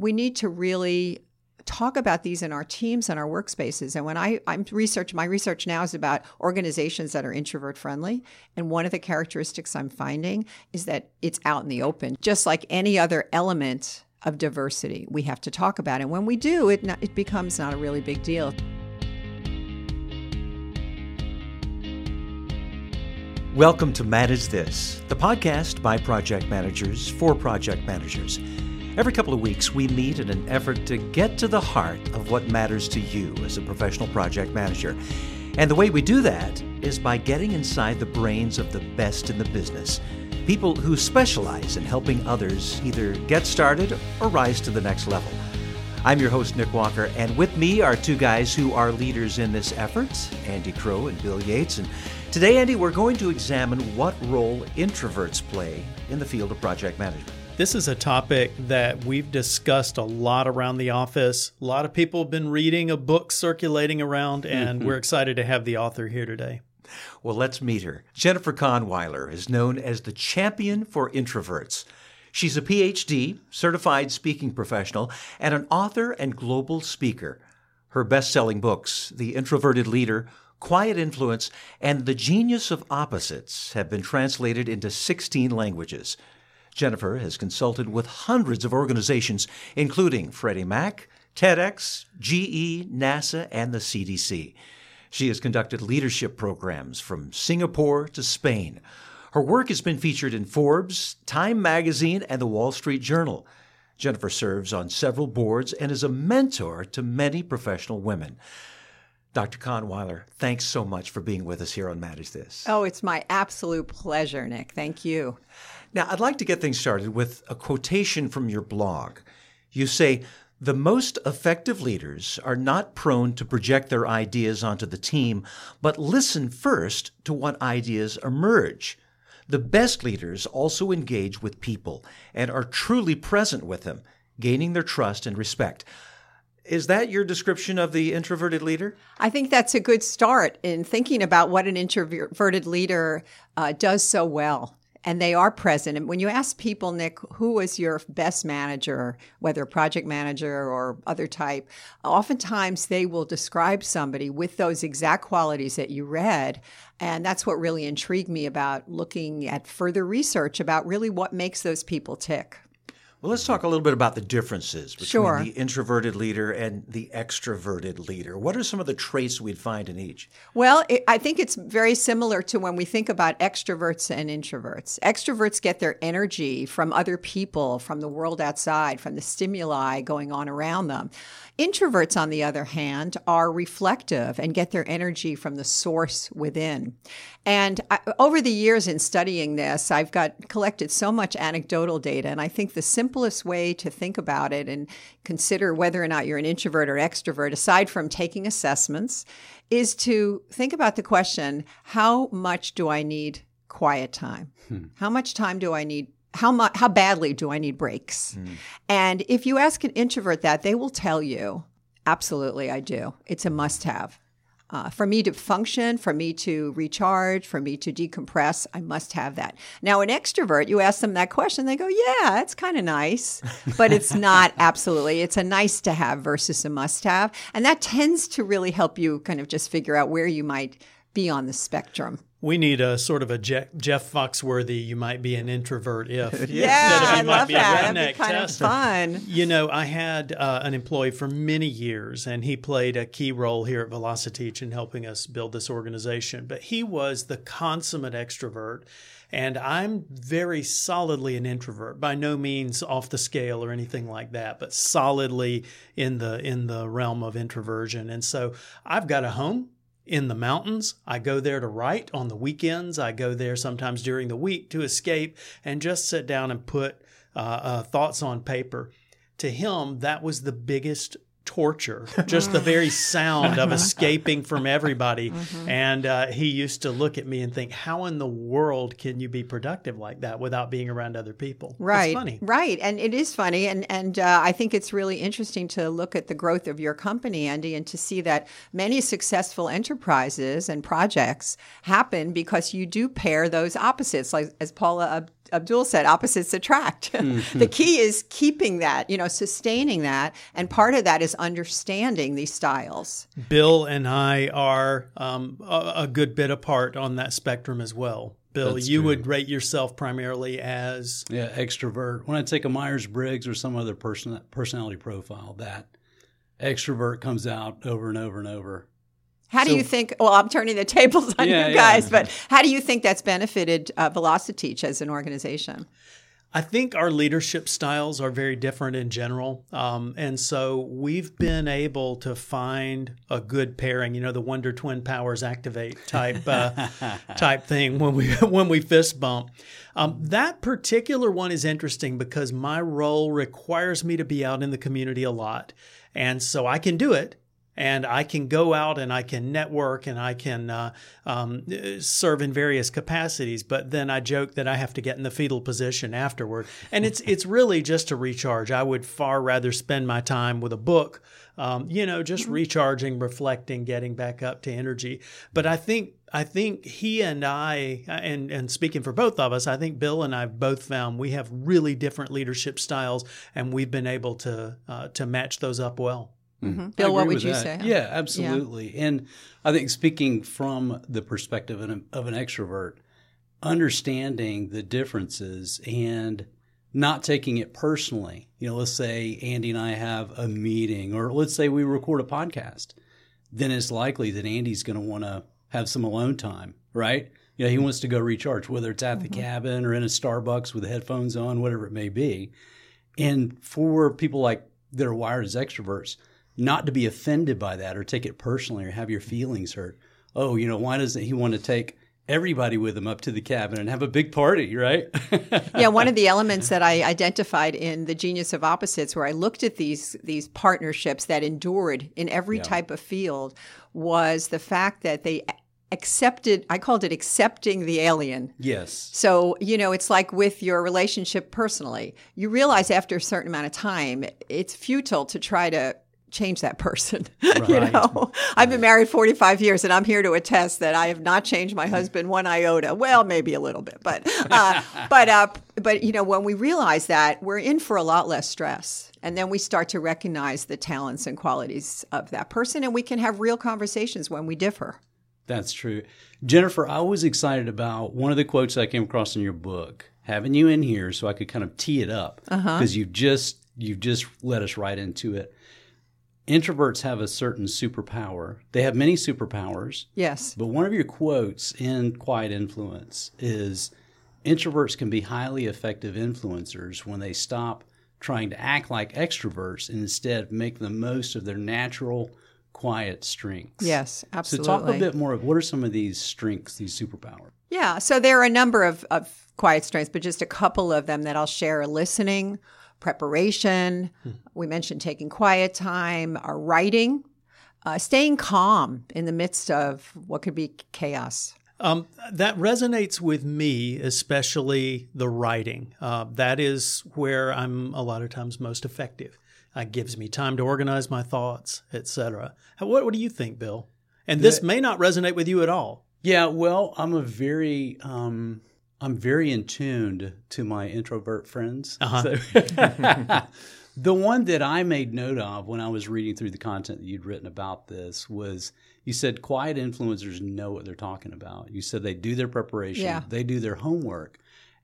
we need to really talk about these in our teams and our workspaces. And when I, I'm research, my research now is about organizations that are introvert friendly. And one of the characteristics I'm finding is that it's out in the open, just like any other element of diversity we have to talk about. And when we do, it, it becomes not a really big deal. Welcome to Manage This, the podcast by project managers for project managers. Every couple of weeks, we meet in an effort to get to the heart of what matters to you as a professional project manager. And the way we do that is by getting inside the brains of the best in the business people who specialize in helping others either get started or rise to the next level. I'm your host, Nick Walker, and with me are two guys who are leaders in this effort Andy Crowe and Bill Yates. And today, Andy, we're going to examine what role introverts play in the field of project management. This is a topic that we've discussed a lot around the office. A lot of people have been reading a book circulating around, and mm-hmm. we're excited to have the author here today. Well, let's meet her. Jennifer Kahnweiler is known as the champion for introverts. She's a PhD, certified speaking professional, and an author and global speaker. Her best selling books, The Introverted Leader, Quiet Influence, and The Genius of Opposites, have been translated into 16 languages. Jennifer has consulted with hundreds of organizations, including Freddie Mac, TEDx, GE, NASA, and the CDC. She has conducted leadership programs from Singapore to Spain. Her work has been featured in Forbes, Time Magazine, and the Wall Street Journal. Jennifer serves on several boards and is a mentor to many professional women. Dr. Kahnweiler, thanks so much for being with us here on Manage This. Oh, it's my absolute pleasure, Nick. Thank you. Now, I'd like to get things started with a quotation from your blog. You say, the most effective leaders are not prone to project their ideas onto the team, but listen first to what ideas emerge. The best leaders also engage with people and are truly present with them, gaining their trust and respect. Is that your description of the introverted leader? I think that's a good start in thinking about what an introverted leader uh, does so well and they are present. And when you ask people, Nick, who was your best manager, whether project manager or other type, oftentimes they will describe somebody with those exact qualities that you read. And that's what really intrigued me about looking at further research about really what makes those people tick. Well, let's talk a little bit about the differences between sure. the introverted leader and the extroverted leader. What are some of the traits we'd find in each? Well, it, I think it's very similar to when we think about extroverts and introverts. Extroverts get their energy from other people, from the world outside, from the stimuli going on around them. Introverts, on the other hand, are reflective and get their energy from the source within. And I, over the years in studying this, I've got collected so much anecdotal data, and I think the simplest way to think about it and consider whether or not you're an introvert or extrovert, aside from taking assessments, is to think about the question: How much do I need quiet time? Hmm. How much time do I need how much how badly do I need breaks? Mm. And if you ask an introvert that, they will tell you, absolutely, I do. It's a must have. Uh, for me to function, for me to recharge, for me to decompress, I must have that. Now, an extrovert, you ask them that question, they go, Yeah, it's kind of nice, but it's not absolutely. It's a nice to have versus a must have. And that tends to really help you kind of just figure out where you might be on the spectrum. We need a sort of a Jeff, Jeff Foxworthy. You might be an introvert if. yeah, I love that. That'd be kind test. of fun. You know, I had uh, an employee for many years, and he played a key role here at Velociteach in helping us build this organization. But he was the consummate extrovert, and I'm very solidly an introvert. By no means off the scale or anything like that, but solidly in the in the realm of introversion. And so I've got a home in the mountains. I go there to write on the weekends. I go there sometimes during the week to escape and just sit down and put uh, uh, thoughts on paper. To him, that was the biggest torture, just the very sound of escaping from everybody. Mm-hmm. And uh, he used to look at me and think, "How in the world can you be productive like that without being around other people?" Right, it's funny, right, and it is funny, and and uh, I think it's really interesting to look at the growth of your company, Andy, and to see that many successful enterprises and projects happen because you do pair those opposites, like as Paula Abdul said, opposites attract. the key is keeping that, you know, sustaining that. And part of that is understanding these styles. Bill and I are um, a, a, good bit apart on that spectrum as well. Bill, That's you true. would rate yourself primarily as yeah extrovert. When I take a Myers Briggs or some other person personality profile, that extrovert comes out over and over and over. How do you think? Well, I'm turning the tables on yeah, you guys, yeah. but how do you think that's benefited uh, VelociTeach as an organization? I think our leadership styles are very different in general. Um, and so we've been able to find a good pairing, you know, the Wonder Twin Powers activate type uh, type thing when we when we fist bump. Um, that particular one is interesting because my role requires me to be out in the community a lot. And so I can do it and I can go out and I can network and I can uh, um, serve in various capacities. But then I joke that I have to get in the fetal position afterward, and it's it's really just to recharge. I would far rather spend my time with a book, um, you know, just mm-hmm. recharging, reflecting, getting back up to energy. But I think I think he and I, and, and speaking for both of us, I think Bill and I both found we have really different leadership styles, and we've been able to uh, to match those up well. Mm-hmm. Bill, what would you that. say? Yeah, absolutely. Yeah. And I think speaking from the perspective of an, of an extrovert, understanding the differences and not taking it personally. You know, let's say Andy and I have a meeting, or let's say we record a podcast, then it's likely that Andy's going to want to have some alone time, right? You know, he wants to go recharge, whether it's at the mm-hmm. cabin or in a Starbucks with headphones on, whatever it may be. And for people like that are wired as extroverts, not to be offended by that or take it personally or have your feelings hurt. Oh, you know, why doesn't he want to take everybody with him up to the cabin and have a big party, right? yeah, one of the elements that I identified in the genius of opposites, where I looked at these these partnerships that endured in every yeah. type of field, was the fact that they accepted i called it accepting the alien yes so you know it's like with your relationship personally you realize after a certain amount of time it's futile to try to change that person. Right. you know. I've been married 45 years and I'm here to attest that I have not changed my husband one iota. Well, maybe a little bit, but, uh, but, uh, but, you know, when we realize that we're in for a lot less stress and then we start to recognize the talents and qualities of that person and we can have real conversations when we differ. That's true. Jennifer, I was excited about one of the quotes I came across in your book, having you in here so I could kind of tee it up because uh-huh. you've just, you've just led us right into it introverts have a certain superpower. They have many superpowers. Yes. But one of your quotes in Quiet Influence is introverts can be highly effective influencers when they stop trying to act like extroverts and instead make the most of their natural quiet strengths. Yes, absolutely. So talk a bit more of what are some of these strengths, these superpowers? Yeah, so there are a number of, of quiet strengths, but just a couple of them that I'll share listening, preparation. Hmm. We mentioned taking quiet time, our writing, uh, staying calm in the midst of what could be chaos. Um, that resonates with me, especially the writing. Uh, that is where I'm a lot of times most effective. It gives me time to organize my thoughts, etc. What, what do you think, Bill? And this may not resonate with you at all. Yeah, well, I'm a very um, I'm very in tuned to my introvert friends. Uh-huh. So the one that I made note of when I was reading through the content that you'd written about this was you said quiet influencers know what they're talking about. You said they do their preparation, yeah. they do their homework.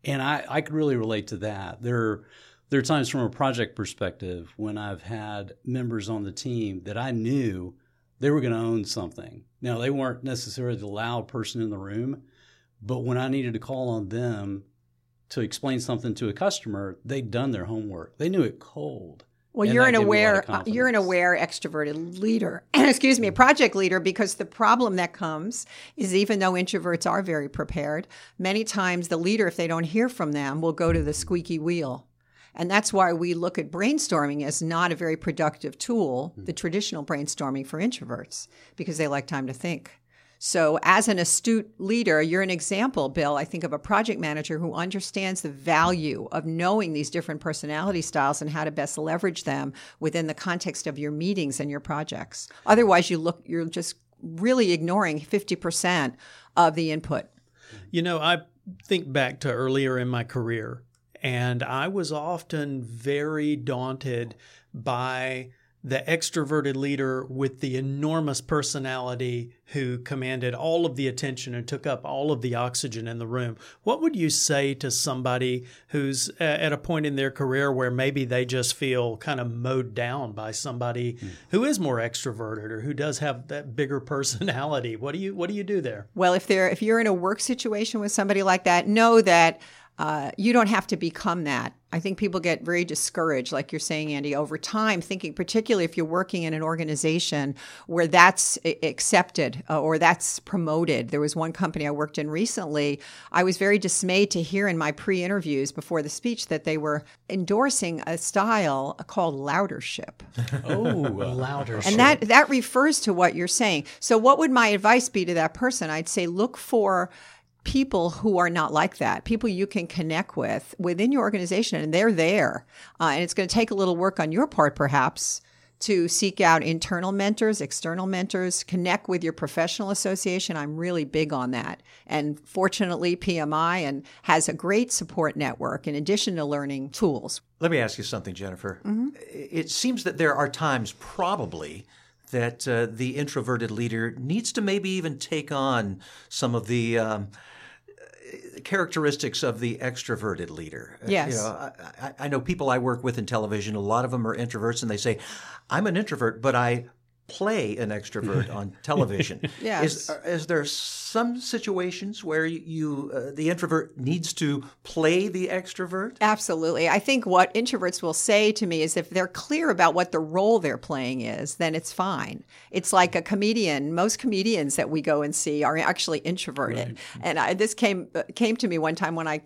And I, I could really relate to that. There, there are times from a project perspective when I've had members on the team that I knew they were going to own something. Now, they weren't necessarily the loud person in the room, but when I needed to call on them to explain something to a customer, they'd done their homework. They knew it cold. Well, you're an aware you're an aware extroverted leader. Excuse me, a project leader because the problem that comes is even though introverts are very prepared, many times the leader if they don't hear from them will go to the squeaky wheel. And that's why we look at brainstorming as not a very productive tool, hmm. the traditional brainstorming for introverts because they like time to think. So, as an astute leader, you're an example, Bill, I think, of a project manager who understands the value of knowing these different personality styles and how to best leverage them within the context of your meetings and your projects. Otherwise, you look, you're just really ignoring 50% of the input. You know, I think back to earlier in my career, and I was often very daunted by the extroverted leader with the enormous personality who commanded all of the attention and took up all of the oxygen in the room. What would you say to somebody who's at a point in their career where maybe they just feel kind of mowed down by somebody mm. who is more extroverted or who does have that bigger personality? What do you what do you do there? Well, if they're if you're in a work situation with somebody like that, know that uh, you don't have to become that. I think people get very discouraged, like you're saying, Andy, over time, thinking, particularly if you're working in an organization where that's accepted uh, or that's promoted. There was one company I worked in recently. I was very dismayed to hear in my pre interviews before the speech that they were endorsing a style called loudership. oh, loudership. And that, that refers to what you're saying. So, what would my advice be to that person? I'd say look for people who are not like that, people you can connect with within your organization, and they're there. Uh, and it's going to take a little work on your part, perhaps, to seek out internal mentors, external mentors, connect with your professional association. I'm really big on that. And fortunately, PMI and has a great support network in addition to learning tools. Let me ask you something, Jennifer. Mm-hmm. It seems that there are times, probably, that uh, the introverted leader needs to maybe even take on some of the um, characteristics of the extroverted leader. Uh, yes. You know, I, I, know people I work with in television, a lot of them are introverts, and they say, I'm an introvert, but I play an extrovert on television. yes. Is, uh, is there some situations where you uh, the introvert needs to play the extrovert? Absolutely. I think what introverts will say to me is if they're clear about what the role they're playing is, then it's fine. It's like a comedian. Most comedians that we go and see are actually introverted. Right. And I, this came uh, came to me one time when I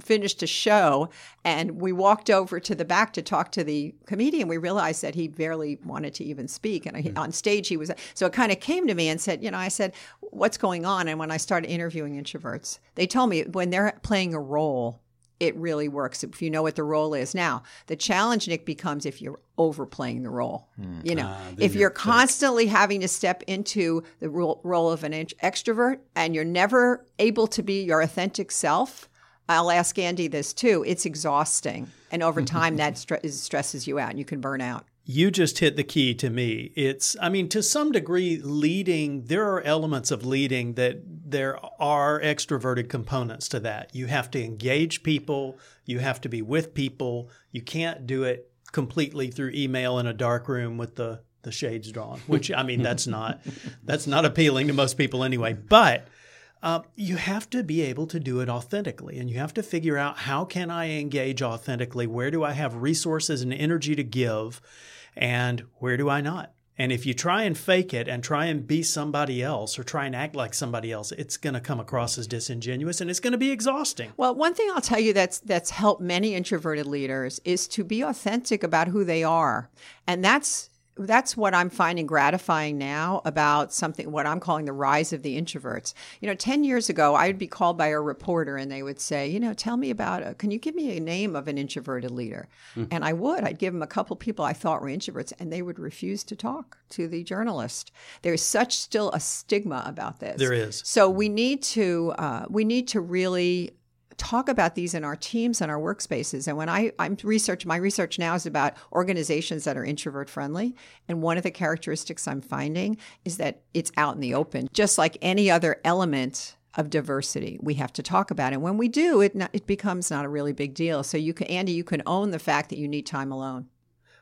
finished a show and we walked over to the back to talk to the comedian. We realized that he barely wanted to even speak and I, mm. On stage he was so it kind of came to me and said, you know, I said, "What's going on?" And when I started interviewing introverts, they told me when they're playing a role, it really works if you know what the role is. Now, the challenge, Nick, becomes if you're overplaying the role. Mm. You know, ah, if you're, you're constantly having to step into the role, role of an extrovert and you're never able to be your authentic self, I'll ask Andy this too. It's exhausting. And over time, that stresses you out and you can burn out. You just hit the key to me. It's, I mean, to some degree, leading, there are elements of leading that there are extroverted components to that. You have to engage people, you have to be with people. You can't do it completely through email in a dark room with the, the shades drawn, which, I mean, that's not, that's not appealing to most people anyway. But, uh, you have to be able to do it authentically and you have to figure out how can i engage authentically where do i have resources and energy to give and where do I not? And if you try and fake it and try and be somebody else or try and act like somebody else, it's going to come across as disingenuous and it's going to be exhausting. Well, one thing I'll tell you that's that's helped many introverted leaders is to be authentic about who they are. And that's that's what I'm finding gratifying now about something, what I'm calling the rise of the introverts. You know, 10 years ago, I would be called by a reporter and they would say, you know, tell me about, a, can you give me a name of an introverted leader? Mm. And I would. I'd give them a couple people I thought were introverts and they would refuse to talk to the journalist. There's such still a stigma about this. There is. So we need to, uh, we need to really talk about these in our teams and our workspaces. And when I, I'm research, my research now is about organizations that are introvert friendly. And one of the characteristics I'm finding is that it's out in the open, just like any other element of diversity we have to talk about. And when we do, it not, it becomes not a really big deal. So you can, Andy, you can own the fact that you need time alone.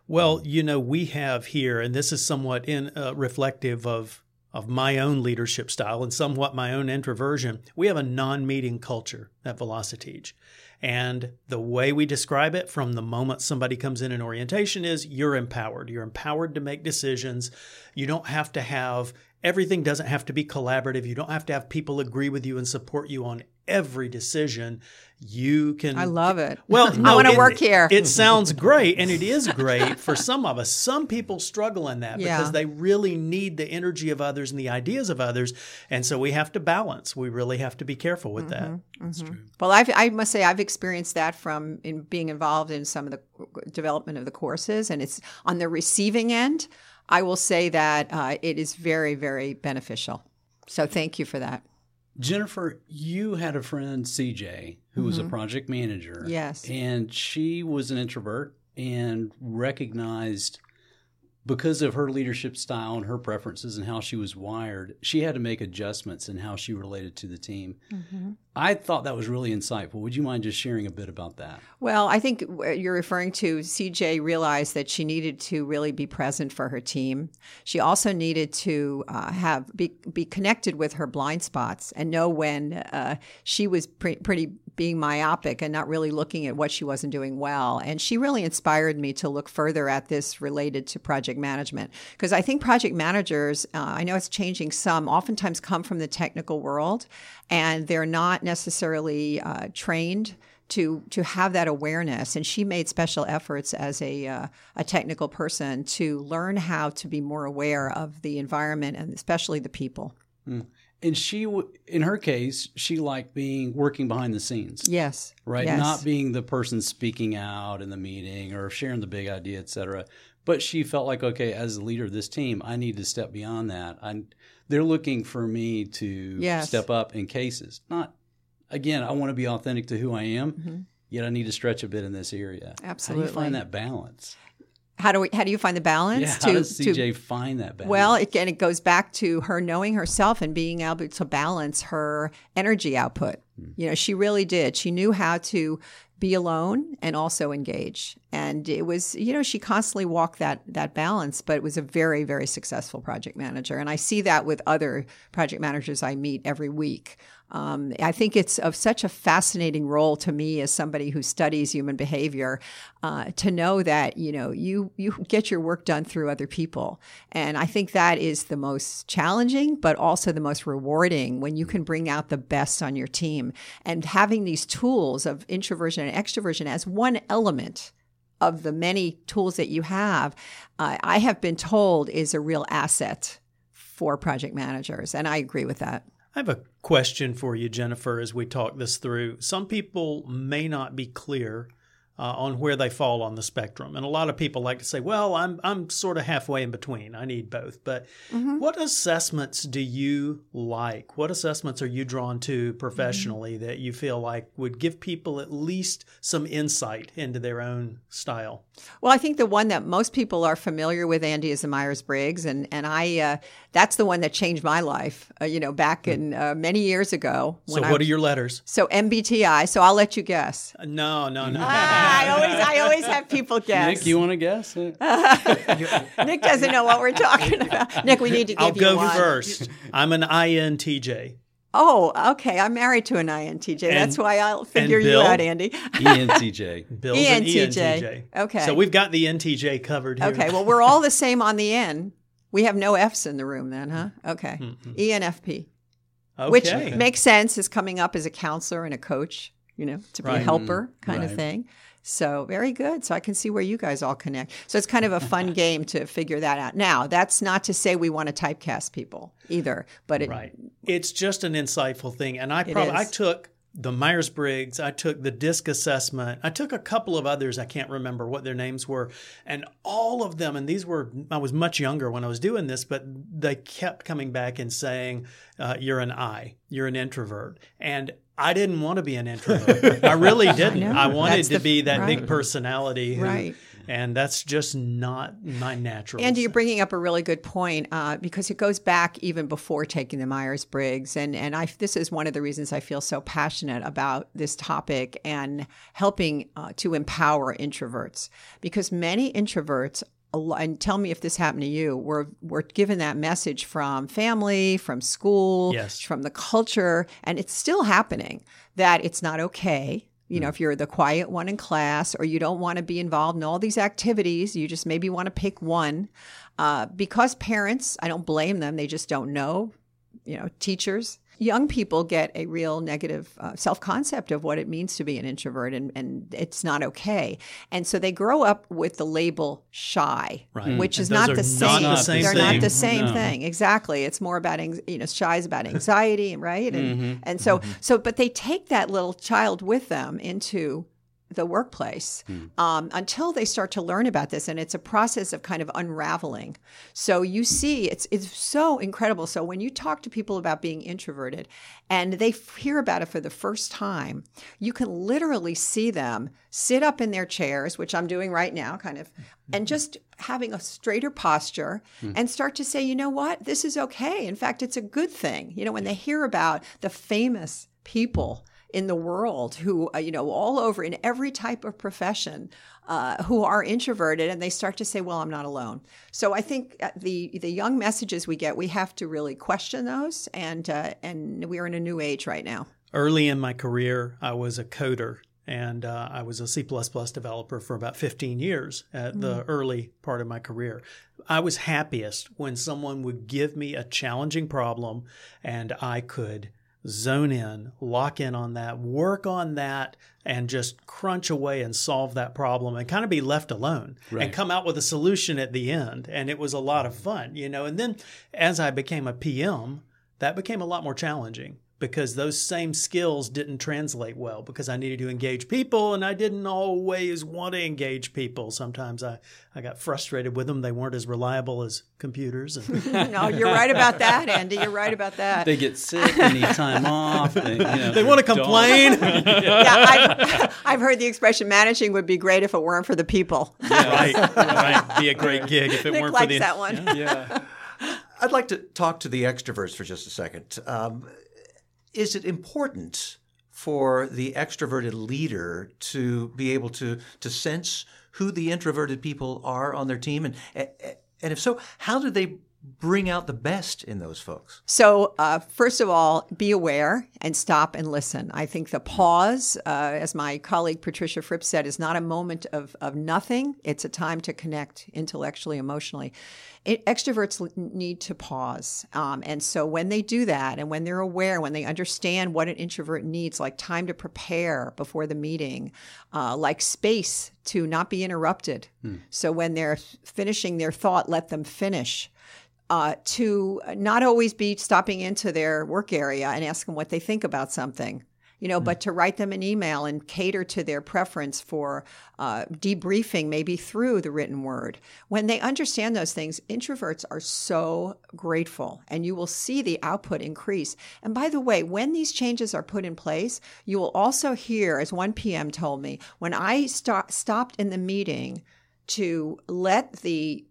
Well, you know, we have here, and this is somewhat in uh, reflective of of my own leadership style and somewhat my own introversion, we have a non meeting culture at Velociteach. And the way we describe it from the moment somebody comes in in orientation is you're empowered. You're empowered to make decisions. You don't have to have everything doesn't have to be collaborative. You don't have to have people agree with you and support you on every decision. You can. I love it. Well, no, I want to work here. It sounds great, and it is great for some of us. Some people struggle in that yeah. because they really need the energy of others and the ideas of others, and so we have to balance. We really have to be careful with mm-hmm, that. Mm-hmm. That's true. Well, I've, I must say I've experienced that from in being involved in some of the development of the courses, and it's on the receiving end. I will say that uh, it is very, very beneficial. So thank you for that. Jennifer, you had a friend, CJ, who was a mm-hmm. project manager. Yes. And she was an introvert and recognized because of her leadership style and her preferences and how she was wired, she had to make adjustments in how she related to the team. I thought that was really insightful. Would you mind just sharing a bit about that? Well, I think you're referring to CJ realized that she needed to really be present for her team. She also needed to uh, have be be connected with her blind spots and know when uh, she was pre- pretty being myopic and not really looking at what she wasn't doing well. And she really inspired me to look further at this related to project management because I think project managers, uh, I know it's changing some, oftentimes come from the technical world and they're not necessarily uh, trained to to have that awareness. And she made special efforts as a uh, a technical person to learn how to be more aware of the environment and especially the people. And she, in her case, she liked being working behind the scenes. Yes, right? Yes. Not being the person speaking out in the meeting or sharing the big idea, et cetera. But she felt like, okay, as the leader of this team, I need to step beyond that. I, they're looking for me to Yes. step up in cases. Not, again, I want to be authentic to who I am, yet I need to stretch a bit in this area. absolutely How do Mm-hmm. You find that balance? How do we? How do you find the balance? Yeah, how does CJ find that balance? Well, again, it goes back to her knowing herself and being able to balance her energy output. Hmm. You know, she really did. She knew how to be alone and also engage. And it was, you know, she constantly walked that that balance, but it was a very, very successful project manager. And I see that with other project managers I meet every week. Um, I think it's of such a fascinating role to me as somebody who studies human behavior uh, to know that you know you you get your work done through other people, and I think that is the most challenging, but also the most rewarding when you can bring out the best on your team. And having these tools of introversion and extroversion as one element of the many tools that you have, uh, I have been told is a real asset for project managers, and I agree with that. I have a question for you, Jennifer, as we talk this through. Some people may not be clear uh, on where they fall on the spectrum, and a lot of people like to say, "Well, I'm I'm sort of halfway in between. I need both." But what assessments do you like? What assessments are you drawn to professionally that you feel like would give people at least some insight into their own style? Well, I think the one that most people are familiar with, Andy, is the Myers Briggs, and and I uh, that's the one that changed my life. Uh, you know, back in uh, many years ago. So, when I what are your letters? So MBTI. So I'll let you guess. Uh, No, no, no. I always I always have people guess. Nick, you want to guess? Nick doesn't know what we're talking about. Nick, we need to give I'll you go one. first. I'm an INTJ. Oh, okay. I'm married to an INTJ. That's why I'll figure you out, Andy. ENTJ. Bill's an ENTJ. ENTJ. Okay. So we've got the NTJ covered here. Okay. Well, we're all the same on the N. We have no F's in the room then, huh? Okay. E ENFP. okay. which makes sense is coming up as a counselor and a coach, you know, to be a helper kind of thing. So very good. So I can see where you guys all connect. So it's kind of a fun game to figure that out. Now, that's not to say we want to typecast people either, but it, Right. It's just an insightful thing. And I probably I took the Myers Briggs, I took the DISC assessment, I took a couple of others, I can't remember what their names were, and all of them, and these were, I was much younger when I was doing this, but they kept coming back and saying, uh, You're an I, you're an introvert. And I didn't want to be an introvert. I really didn't. know. I, wanted That's to the- be that big personality. who- Right. And that's just not my natural. Andy, you're bringing up a really good point uh, because it goes back even before taking the Myers Briggs, and and I this is one of the reasons I feel so passionate about this topic and helping uh, to empower introverts because many introverts. And tell me if this happened to you. we're we're given that message from family, from school, Yes. from the culture, and it's still happening that it's not okay. You know, if you're the quiet one in class or you don't want to be involved in all these activities, you just maybe want to pick one. Uh, because parents, I don't blame them, they just don't know, you know, teachers. Young people get a real negative uh, self concept of what it means to be an introvert, and, and it's not okay. And so they grow up with the label shy, Right. which And is not the not same. the same They're thing. not the same No. thing. Exactly. It's more about you know, shy is about anxiety, right? And Mm-hmm. and so so but they take that little child with them into the workplace hmm. um, until they start to learn about this and it's a process of kind of unraveling. So you see it's it's so incredible. So when you talk to people about being introverted and they f- hear about it for the first time you can literally see them sit up in their chairs which i'm doing right now kind of mm-hmm. and just having a straighter posture hmm. and start to say you know what? This is okay. In fact it's a good thing. You know when they hear about the famous people in the world who, uh, you know, all over in every type of profession uh, who are introverted and they start to say, well, I'm not alone. So I think uh, the, the young messages we get, we have to really question those. And, uh, and we're in a new age right now. Early in my career, I was a coder and uh, I was a C developer for about 15 years at the early part of my career. I was happiest when someone would give me a challenging problem and I could zone in, lock in on that, work on that, and just crunch away and solve that problem and kind of be left alone and come out with a solution at the end. And it was a lot of fun, you know. And then as I became a PM, that became a lot more challenging because those same skills didn't translate well because I needed to engage people and I didn't always want to engage people. Sometimes I, I got frustrated with them. They weren't as reliable as computers. And no, you're right about that, Andy. You're right about that. They get sick, they need time off. They, you know, they want to complain. yeah, I've, I've heard the expression managing would be great if it weren't for the people. Yeah, right, right. Be a great gig if it Nick weren't likes for the. that one. Yeah. I'd like to talk to the extroverts for just a second. Um, is it important for the extroverted leader to be able to to sense who the introverted people are on their team, and and if so, how do they bring out the best in those folks? So, uh, first of all, be aware and stop and listen. I think the pause, uh, as my colleague Patricia Fripp said, is not a moment of, of nothing. It's a time to connect intellectually, emotionally. It, extroverts need to pause. Um, and so, when they do that and when they're aware, when they understand what an introvert needs, like time to prepare before the meeting, uh, like space to not be interrupted. So, when they're finishing their thought, let them finish uh, to not always be stopping into their work area and ask them what they think about something, you know, but to write them an email and cater to their preference for uh, debriefing, maybe through the written word. When they understand those things, introverts are so grateful and you will see the output increase. And by the way, when these changes are put in place, you will also hear, as one PM told me, when I sto- stopped in the meeting to let the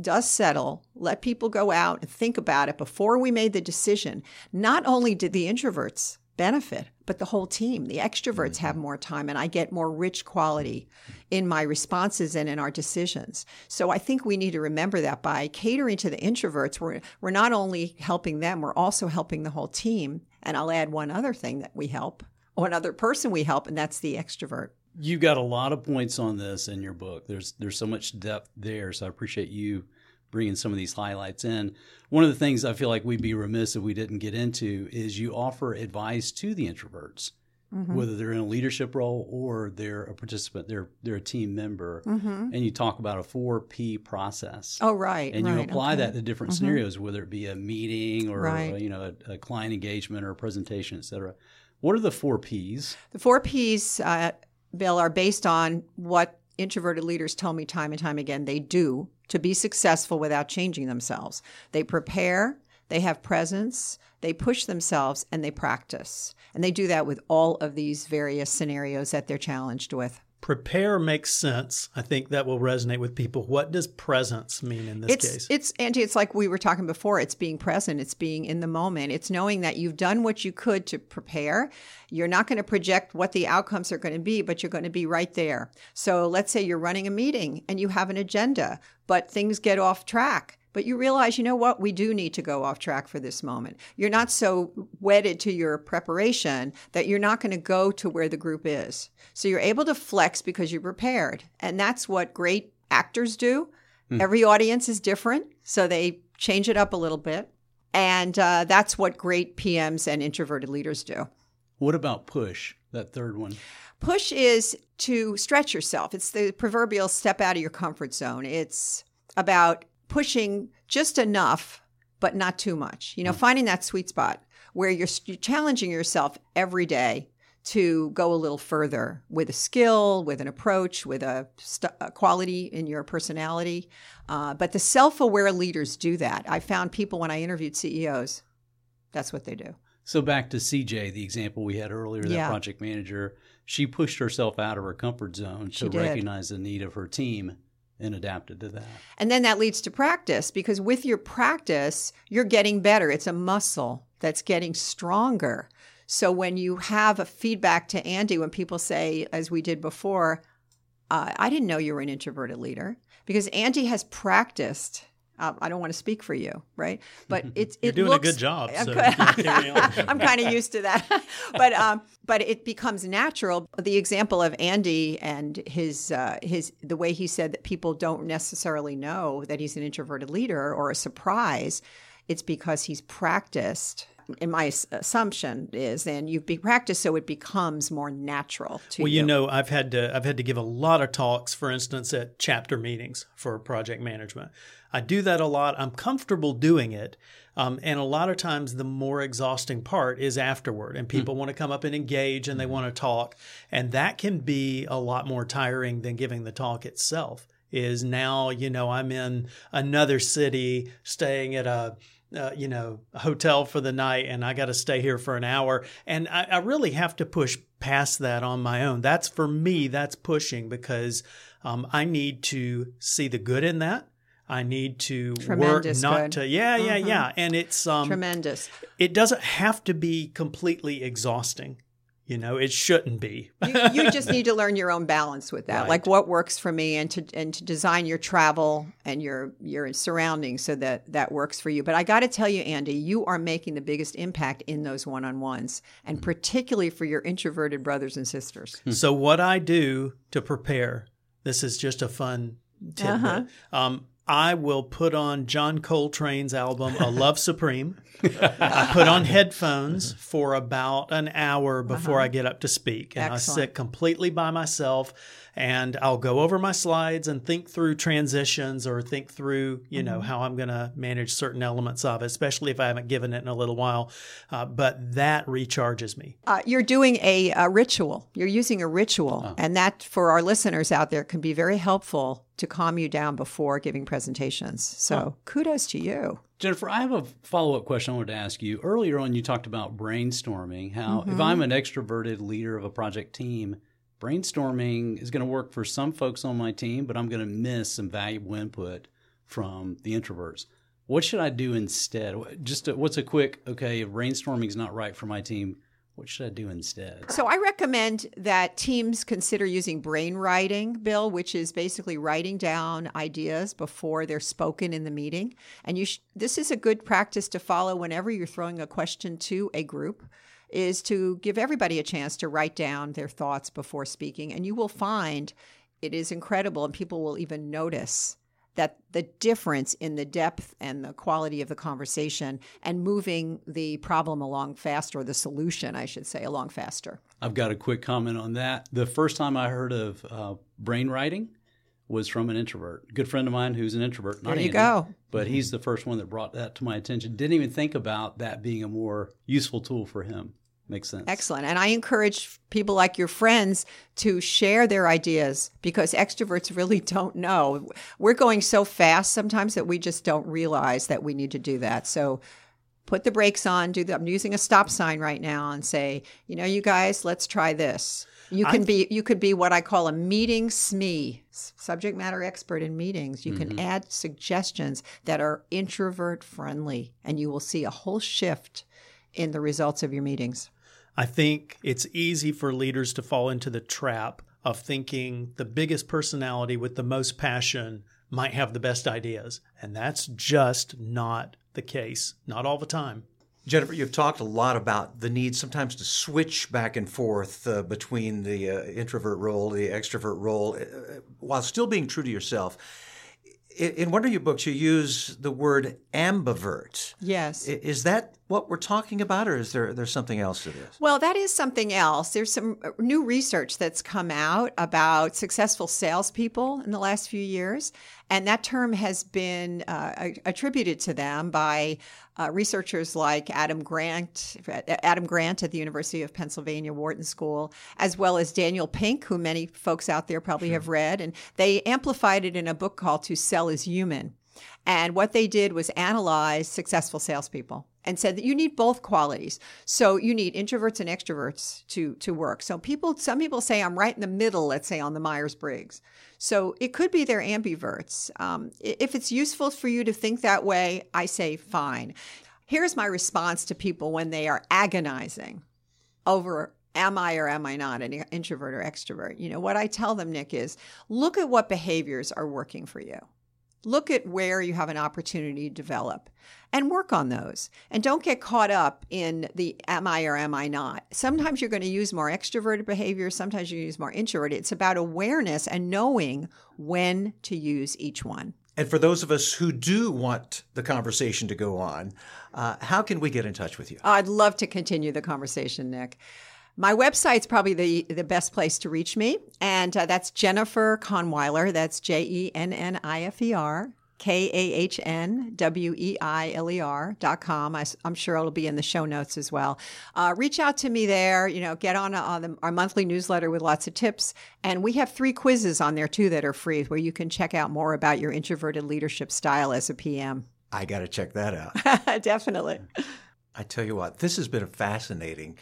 dust settle, let people go out and think about it before we made the decision, not only did the introverts benefit, but the whole team. The extroverts mm-hmm. have more time, and I get more rich quality in my responses and in our decisions. So I think we need to remember that by catering to the introverts, we're, we're not only helping them, we're also helping the whole team. And I'll add one other thing that we help, one other person we help, and that's the extrovert. You got a lot of points on this in your book. There's there's so much depth there, so I appreciate you bringing some of these highlights in. One of the things I feel like we'd be remiss if we didn't get into is you offer advice to the introverts, mm-hmm. whether they're in a leadership role or they're a participant, they're they're a team member, mm-hmm. and you talk about a four P process. Oh, right. and you right, apply okay. that to different mm-hmm. scenarios, whether it be a meeting or Right. you know a, a client engagement or a presentation, et cetera. What are the four Ps? The four P's, uh, Bill, are based on what introverted leaders tell me time and time again they do to be successful without changing themselves. They prepare, they have presence, they push themselves, and they practice. And they do that with all of these various scenarios that they're challenged with. Prepare makes sense. I think that will resonate with people. What does presence mean in this it's case? it's Angie, It's like we were talking before. It's being present. It's being in the moment. It's knowing that you've done what you could to prepare. You're not going to project what the outcomes are going to be, but you're going to be right there. So let's say you're running a meeting and you have an agenda, but things get off track. But you realize, you know what? We do need to go off track for this moment. You're not so wedded to your preparation that you're not going to go to where the group is. So you're able to flex because you're prepared. And that's what great actors do. Every audience is different, so they change it up a little bit. And uh, that's what great PMs and introverted leaders do. What about push? That third one. Push is to stretch yourself. It's the proverbial step out of your comfort zone. It's about pushing just enough, but not too much. You know, finding that sweet spot where you're, you're challenging yourself every day to go a little further with a skill, with an approach, with a, st- a quality in your personality. Uh, but the self aware leaders do that. I found people when I interviewed CEOs, that's what they do. So back to CJ, the example we had earlier, that Yeah. project manager, she pushed herself out of her comfort zone She to did. recognize the need of her team and adapted to that. And then that leads to practice because with your practice, you're getting better. It's a muscle that's getting stronger. So when you have a feedback to Andy, when people say, as we did before, uh, I didn't know you were an introverted leader because Andy has practiced. Uh, I don't want to speak for you, right? But it's You're it doing looks, a good job. I'm So good. you can carry on. I'm kind of used to that, but um, but it becomes natural. The example of Andy and his uh, his the way he said that people don't necessarily know that he's an introverted leader or a surprise. It's because he's practiced. And my assumption is, then you've be practiced, so it becomes more natural to Well, you. you know, I've had to I've had to give a lot of talks, for instance, at chapter meetings for project management. I do that a lot. I'm comfortable doing it, um, and a lot of times the more exhausting part is afterward, and people want to come up and engage and they want to talk, and that can be a lot more tiring than giving the talk itself. Is now you know I'm in another city, staying at a uh, you know, hotel for the night and I got to stay here for an hour. And I, I really have to push past that on my own. That's for me, that's pushing because um, I need to see the good in that. I need to Tremendous work not good. to, yeah, yeah, Mhm. yeah. And it's, um, Tremendous. it doesn't have to be completely exhausting. You know, it shouldn't be. you, you just need to learn your own balance with that Right. like what works for me and to and to design your travel and your your surroundings so that that works for you but i got to tell you andy you are making the biggest impact in those one-on-ones and particularly for your introverted brothers and sisters So what I do to prepare, this is just a fun tidbit. Uh-huh. Um, I will put on John Coltrane's album "A Love Supreme." I put on headphones for about an hour before I get up to speak, and I Uh-huh. Sit completely by myself. And I'll go over my slides and think through transitions or think through, you know, Mm-hmm. how I'm going to manage certain elements of it, especially if I haven't given it in a little while. Uh, but that recharges me. uh, you're doing a, a ritual you're using a ritual and that for our listeners out there can be very helpful to calm you down before giving presentations so kudos to you Jennifer, I have a follow up question I wanted to ask you. Earlier on, you talked about brainstorming, how Mm-hmm. if I'm an extroverted leader of a project team, brainstorming is going to work for some folks on my team, but I'm going to miss some valuable input from the introverts. What should I do instead? Just a, what's a quick, okay, if brainstorming is not right for my team, what should I do instead? So I recommend that teams consider using brain writing, Bill, which is basically writing down ideas before they're spoken in the meeting. And you sh- this is a good practice to follow whenever you're throwing a question to a group is to give everybody a chance to write down their thoughts before speaking and you will find it is incredible and people will even notice that the difference in the depth and the quality of the conversation and moving the problem along faster, or the solution, I should say, along faster. I've got a quick comment on that. The first time I heard of uh, brain writing was from an introvert. A good friend of mine who's an introvert. Not There you Andy, go. But he's the first one that brought that to my attention. Didn't even think about that being a more useful tool for him. Makes sense. Excellent. And I encourage people like your friends to share their ideas because extroverts really don't know. We're going so fast sometimes that we just don't realize that we need to do that. So put the brakes on, do the, I'm using a stop sign right now and say, you know, you guys, let's try this. You can be you could be what I call a meeting SME, subject matter expert in meetings. You can mm-hmm. add suggestions that are introvert friendly and you will see a whole shift in the results of your meetings. I think it's easy for leaders to fall into the trap of thinking the biggest personality with the most passion might have the best ideas. And that's just not the case, not all the time. Jennifer, you've talked a lot about the need sometimes to switch back and forth uh, between the uh, introvert role, the extrovert role, uh, while still being true to yourself. In, in one of your books, you use the word ambivert. Yes. Is that what we're talking about, or is there there's something else to this? Well, that is something else. There's some uh, new research that's come out about successful salespeople in the last few years. And that term has been uh, attributed to them by uh, researchers like Adam Grant, Adam Grant at the University of Pennsylvania Wharton School, as well as Daniel Pink, who many folks out there probably sure. have read. And they amplified it in a book called To Sell is Human. And what they did was analyze successful salespeople and said that you need both qualities. So you need introverts and extroverts to to work. So people, some people say I'm right in the middle. Let's say on the Myers Briggs. So it could be they're ambiverts. Um, if it's useful for you to think that way, I say fine. Here's my response to people when they are agonizing over am I or am I not an introvert or extrovert? You know, what I tell them, Nick, is look at what behaviors are working for you. Look at where you have an opportunity to develop and work on those. And don't get caught up in the am I or am I not. Sometimes you're going to use more extroverted behavior, sometimes you use more introverted. It's about awareness and knowing when to use each one. And for those of us who do want the conversation to go on, uh, how can we get in touch with you? I'd love to continue the conversation, Nick. My website's probably the, the best place to reach me. And uh, that's Jennifer Kahnweiler. That's J E N N I F E R K A H N W E I L E R dot com. I, am sure it'll be in the show notes as well. Uh, reach out to me there. You know, get on, a, on the, our monthly newsletter with lots of tips. And we have three quizzes on there too that are free where you can check out more about your introverted leadership style as a PM. I got to check that out. Definitely. I tell you what, this has been a fascinating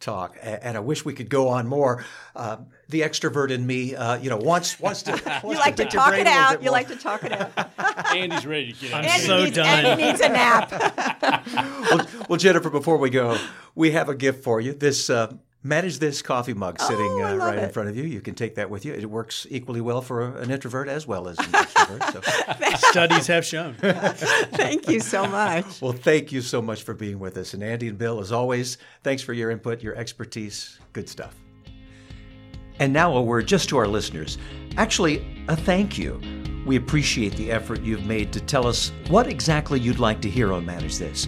talk, and I wish we could go on more. Uh, the extrovert in me, uh, you know, wants wants to. Wants you like to, to talk it out. You like to talk it out. Andy's ready to get I'm Andy so needs, done. Andy needs a nap. well, well, Jennifer, before we go, we have a gift for you. This uh, Manage this coffee mug sitting oh, uh, right it. in front of you. You can take that with you. It works equally well for an introvert as well as an extrovert. So. Studies have shown. thank you so much. Well, thank you so much for being with us. And Andy and Bill, as always, thanks for your input, your expertise. Good stuff. And now a word just to our listeners. Actually, a thank you. We appreciate the effort you've made to tell us what exactly you'd like to hear on Manage This.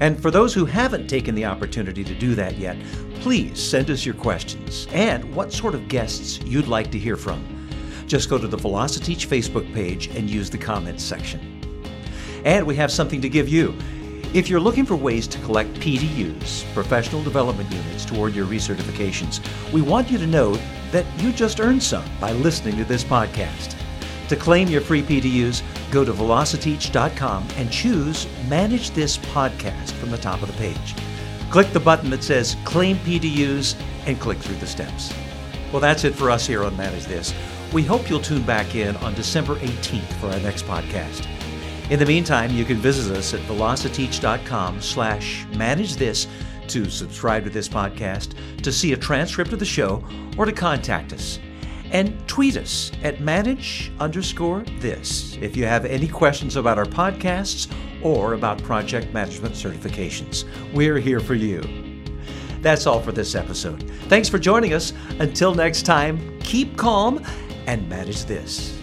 And for those who haven't taken the opportunity to do that yet, please send us your questions and what sort of guests you'd like to hear from. Just go to the Velociteach Facebook page and use the comments section. And we have something to give you. If you're looking for ways to collect PDUs, professional development units, toward your recertifications, we want you to know that you just earned some by listening to this podcast. To claim your free PDUs, go to velociteach.com and choose Manage This Podcast from the top of the page. Click the button that says Claim PDUs and click through the steps. Well, that's it for us here on Manage This. We hope you'll tune back in on December 18th for our next podcast. In the meantime, you can visit us at velociteach.com slash manage this to subscribe to this podcast, to see a transcript of the show, or to contact us and tweet us at manage underscore this if you have any questions about our podcasts or about project management certifications. We're here for you. That's all for this episode. Thanks for joining us. Until next time, keep calm and manage this.